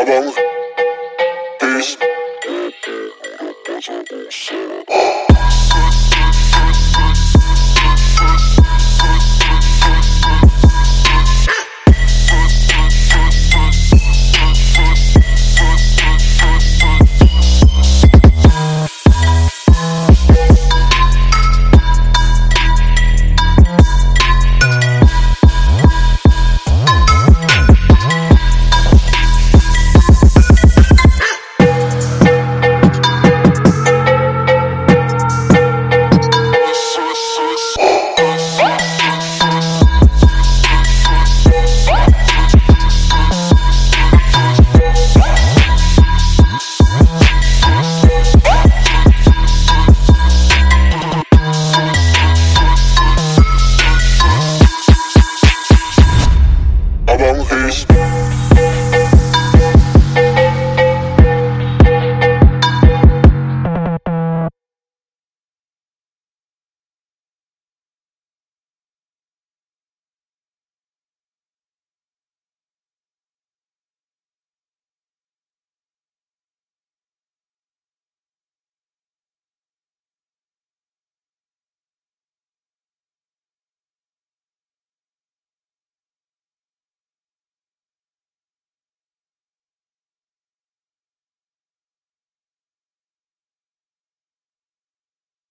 Peace. Werbung ist.